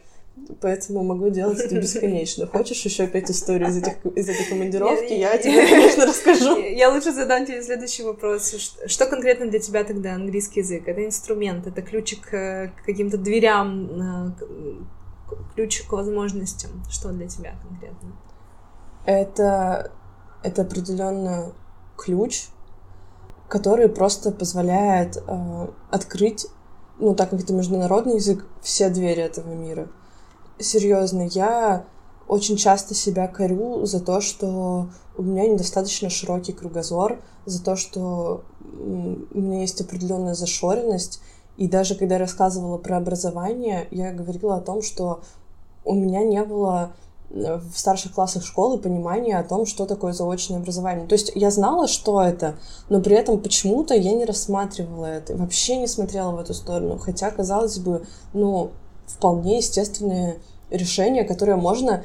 Поэтому могу делать это бесконечно. Хочешь еще опять историю из, этих, из этой командировки? Я, я тебе, конечно, расскажу. Я лучше задам тебе следующий вопрос. Что конкретно для тебя тогда английский язык? Это инструмент, это ключик к каким-то дверям, ключик к возможностям. Что для тебя конкретно? Это, это определенно ключ, который просто позволяет э, открыть, ну, так как это международный язык, все двери этого мира серьезно, я очень часто себя корю за то, что у меня недостаточно широкий кругозор, за то, что у меня есть определенная зашоренность. И даже когда я рассказывала про образование, я говорила о том, что у меня не было в старших классах школы понимания о том, что такое заочное образование. То есть я знала, что это, но при этом почему-то я не рассматривала это, вообще не смотрела в эту сторону. Хотя, казалось бы, ну, вполне естественное решение, которое можно,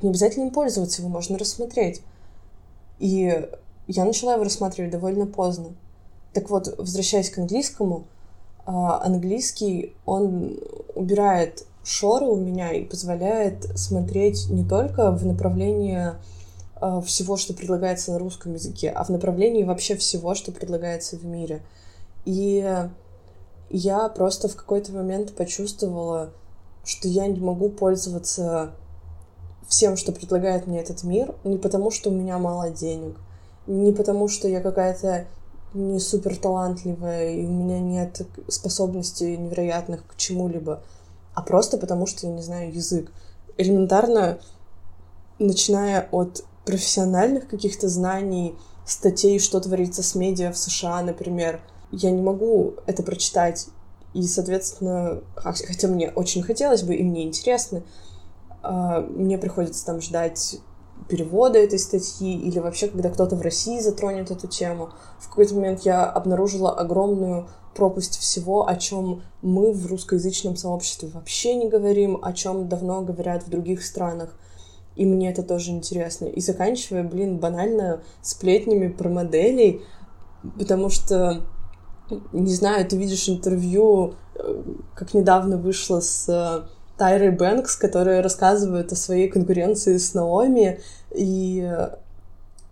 не обязательно им пользоваться, его можно рассмотреть. И я начала его рассматривать довольно поздно. Так вот, возвращаясь к английскому, а, английский, он убирает шоры у меня и позволяет смотреть не только в направлении а, всего, что предлагается на русском языке, а в направлении вообще всего, что предлагается в мире. И я просто в какой-то момент почувствовала, что я не могу пользоваться всем, что предлагает мне этот мир, не потому, что у меня мало денег, не потому, что я какая-то не супер талантливая, и у меня нет способностей невероятных к чему-либо, а просто потому, что я не знаю язык. Элементарно, начиная от профессиональных каких-то знаний, статей, что творится с медиа в США, например, я не могу это прочитать. И, соответственно, хотя мне очень хотелось бы, и мне интересно, а, мне приходится там ждать перевода этой статьи или вообще, когда кто-то в России затронет эту тему. В какой-то момент я обнаружила огромную пропасть всего, о чем мы в русскоязычном сообществе вообще не говорим, о чем давно говорят в других странах. и мне это тоже интересно. И заканчивая, блин, банально сплетнями про моделей, потому что, не знаю, ты видишь интервью, э, как недавно вышло с э, Тайрой Бэнкс, которая рассказывает о своей конкуренции с Наоми, и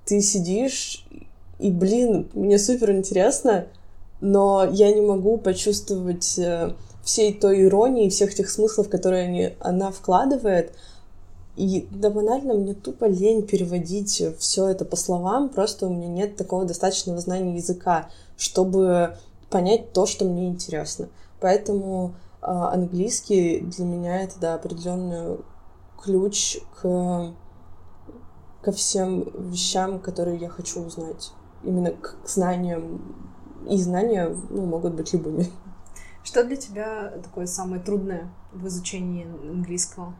ты сидишь, и, блин, мне супер интересно, но я не могу почувствовать э, всей той иронии, всех тех смыслов, которые они, она вкладывает. И да банально, мне тупо лень переводить все это по словам, просто у меня нет такого достаточного знания языка, чтобы понять то, что мне интересно. Поэтому э, английский для меня это да, определенный ключ к ко всем вещам, которые я хочу узнать. Именно к знаниям. И знания ну, могут быть любыми. Что для тебя такое самое трудное в изучении английского?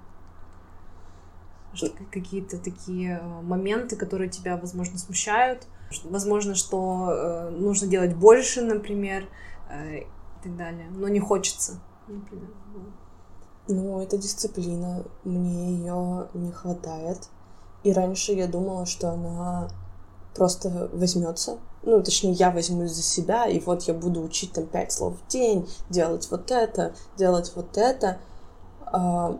Какие-то такие э, моменты, которые тебя, возможно, смущают? Возможно, что э, нужно делать больше, например, э, и так далее, но не хочется, Ну, это дисциплина. Мне ее не хватает. И раньше я думала, что она просто возьмется. Ну, точнее, я возьмусь за себя, и вот я буду учить там пять слов в день, делать вот это, делать вот это. А,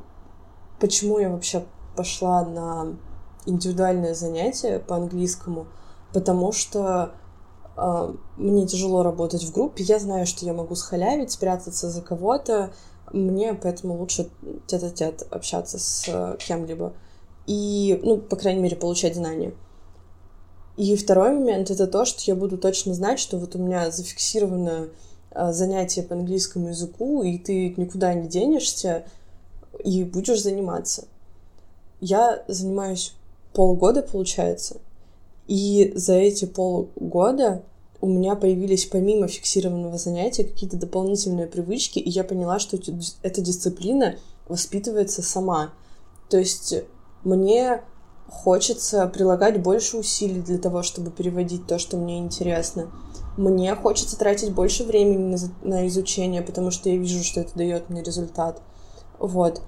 почему я вообще пошла на индивидуальное занятие по английскому? Потому что мне тяжело работать в группе, я знаю, что я могу схалявить, спрятаться за кого-то, мне поэтому лучше тет-а-тет общаться с кем-либо и, ну, по крайней мере, получать знания. И второй момент — это то, что я буду точно знать, что вот у меня зафиксировано а, занятие по английскому языку, и ты никуда не денешься, и будешь заниматься. Я занимаюсь полгода, получается, и за эти полгода у меня появились помимо фиксированного занятия какие-то дополнительные привычки, и я поняла, что эта дисциплина воспитывается сама. То есть мне хочется прилагать больше усилий для того, чтобы переводить то, что мне интересно. Мне хочется тратить больше времени на, на изучение, потому что я вижу, что это дает мне результат. Вот.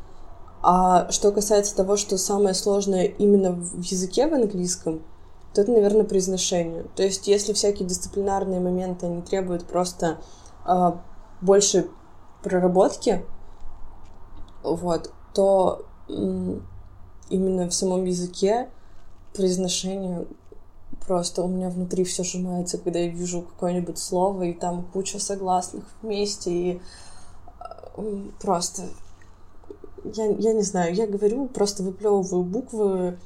А что касается того, что самое сложное именно в языке в английском, то это, наверное, произношение. То есть, если всякие дисциплинарные моменты, они требуют просто э, больше проработки, вот, то именно в самом языке произношение просто у меня внутри все сжимается, когда я вижу какое-нибудь слово, и там куча согласных вместе, и э, просто я, я не знаю, я говорю, просто выплевываю буквы,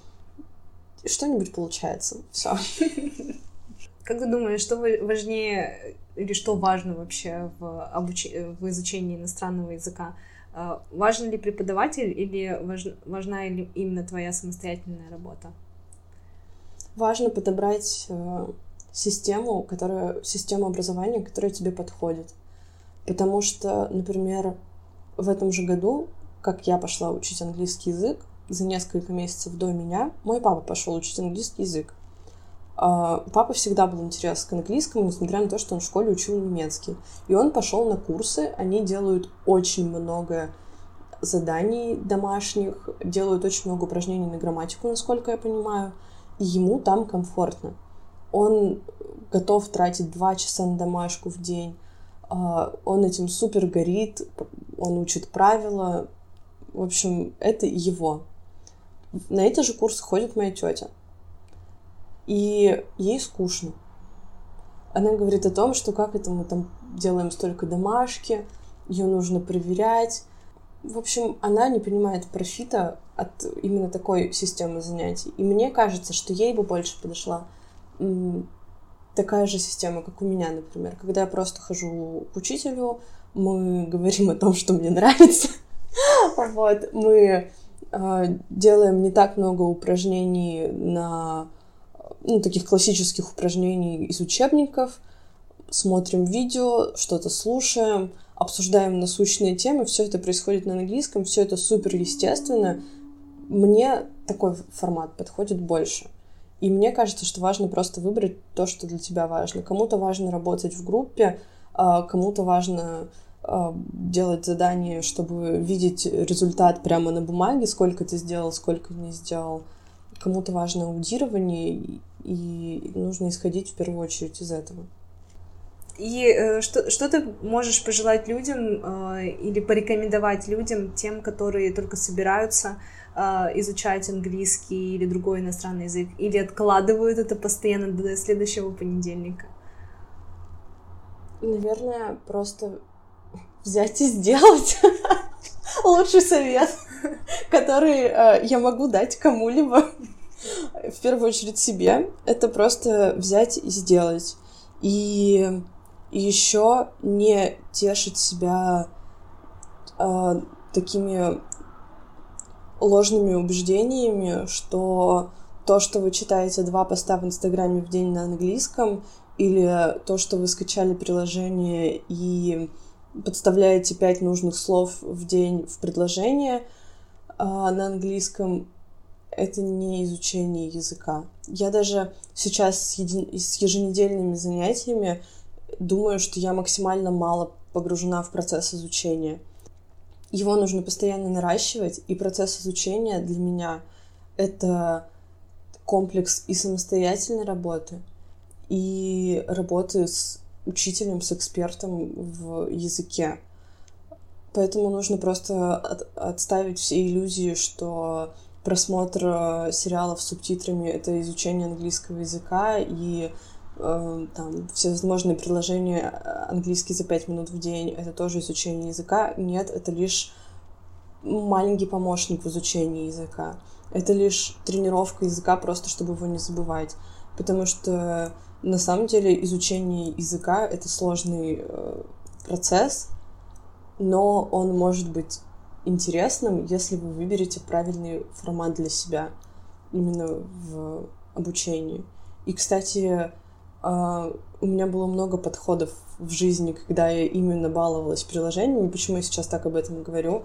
что-нибудь получается. Все. Как ты думаешь, что важнее или что важно вообще в, обуч... в изучении иностранного языка? А, важен ли преподаватель или важ, важна ли именно твоя самостоятельная работа? Важно подобрать э, систему, которая, систему образования, которая тебе подходит. Потому что, например, в этом же году, как я пошла учить английский язык, за несколько месяцев до меня, мой папа пошел учить английский язык. Uh, папа всегда был интерес к английскому, несмотря на то, что он в школе учил немецкий. И он пошел на курсы, они делают очень много заданий домашних, делают очень много упражнений на грамматику, насколько я понимаю, и ему там комфортно. Он готов тратить два часа на домашку в день, uh, он этим супер горит, он учит правила, в общем, это его. На эти же курсы ходит моя тетя и ей скучно. Она говорит о том, что как это мы там делаем столько домашки, ее нужно проверять. В общем, она не понимает профита от именно такой системы занятий. И мне кажется, что ей бы больше подошла такая же система, как у меня, например. Когда я просто хожу к учителю, мы говорим о том, что мне нравится. Вот, мы делаем не так много упражнений на ну, таких классических упражнений из учебников, смотрим видео, что-то слушаем, обсуждаем насущные темы, все это происходит на английском, все это супер естественно. Мне такой формат подходит больше. И мне кажется, что важно просто выбрать то, что для тебя важно. Кому-то важно работать в группе, а кому-то важно делать задания, чтобы видеть результат прямо на бумаге, сколько ты сделал, сколько не сделал. Кому-то важно аудирование, и нужно исходить в первую очередь из этого. И э, что, что ты можешь пожелать людям э, или порекомендовать людям, тем, которые только собираются э, изучать английский или другой иностранный язык, или откладывают это постоянно до следующего понедельника? Наверное, просто взять и сделать лучший совет, который э, я могу дать кому-либо, в первую очередь себе, это просто взять и сделать. И еще не тешить себя э, такими ложными убеждениями, что то, что вы читаете два поста в Инстаграме в день на английском, или то, что вы скачали приложение и подставляете пять нужных слов в день в предложение э, на английском, это не изучение языка. Я даже сейчас с, еди... с еженедельными занятиями думаю, что я максимально мало погружена в процесс изучения. Его нужно постоянно наращивать, и процесс изучения для меня — это комплекс и самостоятельной работы, и работы с учителем, с экспертом в языке. Поэтому нужно просто от, отставить все иллюзии, что просмотр э, сериалов с субтитрами — это изучение английского языка, и Эм, там всевозможные приложения э, английский за пять минут в день, это тоже изучение языка. Нет, это лишь маленький помощник в изучении языка. Это лишь тренировка языка, просто чтобы его не забывать. Потому что на самом деле изучение языка — это сложный э, процесс, но он может быть интересным, если вы выберете правильный формат для себя именно в обучении. И, кстати, а, у меня было много подходов в жизни, когда я именно баловалась приложениями. Почему я сейчас так об этом говорю?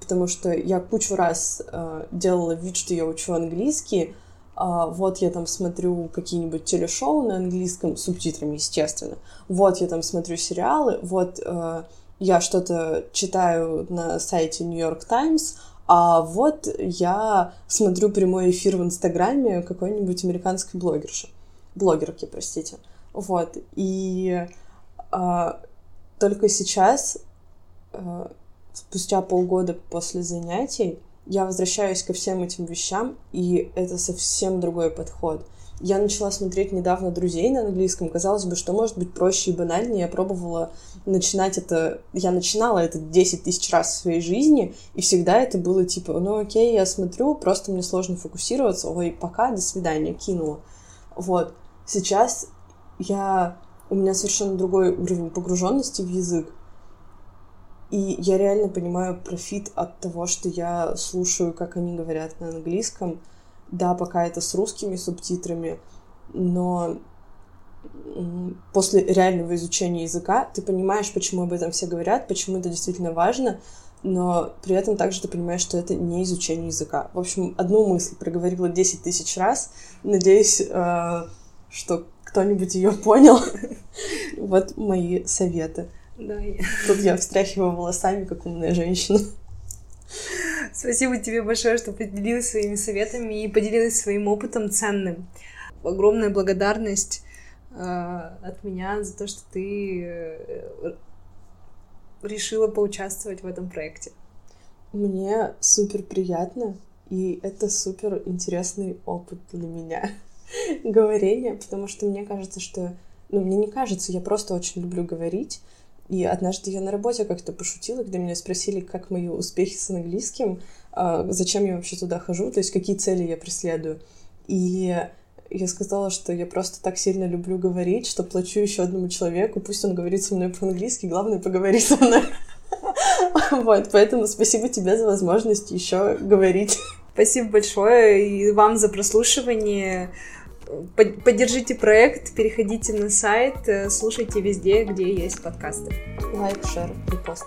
Потому что я кучу раз uh, делала вид, что я учу английский. Uh, вот я там смотрю какие-нибудь телешоу на английском, субтитрами, естественно. Вот я там смотрю сериалы. Вот uh, я что-то читаю на сайте New York Times. А вот я смотрю прямой эфир в Инстаграме какой-нибудь американской блогерши блогерки, простите. Вот. И а, только сейчас, а, спустя полгода после занятий, я возвращаюсь ко всем этим вещам, и это совсем другой подход. Я начала смотреть недавно «Друзей» на английском. Казалось бы, что может быть проще и банальнее. Я пробовала начинать это... Я начинала это 10 тысяч раз в своей жизни, и всегда это было типа, ну окей, я смотрю, просто мне сложно фокусироваться. Ой, пока, до свидания, кинула. Вот. Сейчас я... У меня совершенно другой уровень погруженности в язык. И я реально понимаю профит от того, что я слушаю, как они говорят на английском. Да, пока это с русскими субтитрами, но после реального изучения языка ты понимаешь, почему об этом все говорят, почему это действительно важно, но при этом также ты понимаешь, что это не изучение языка. В общем, одну мысль проговорила 10 тысяч раз. Надеюсь, э, что кто-нибудь ее понял. Вот мои советы. Да. Тут я встряхиваю волосами, как умная женщина. Спасибо тебе большое, что поделилась своими советами и поделилась своим опытом ценным. Огромная благодарность э, от меня за то, что ты э, решила поучаствовать в этом проекте. Мне супер приятно, и это супер интересный опыт для меня. говорения, потому что мне кажется, что... Ну, мне не кажется, я просто очень люблю говорить. И однажды я на работе как-то пошутила, когда меня спросили, как мои успехи с английским, а, зачем я вообще туда хожу, то есть какие цели я преследую. И я сказала, что я просто так сильно люблю говорить, что плачу еще одному человеку, пусть он говорит со мной по-английски, главное поговорить со мной. Вот, поэтому спасибо тебе за возможность еще говорить. Спасибо большое и вам за прослушивание. Поддержите проект, переходите на сайт, э, слушайте везде, где есть подкасты. Лайк, шер, репост.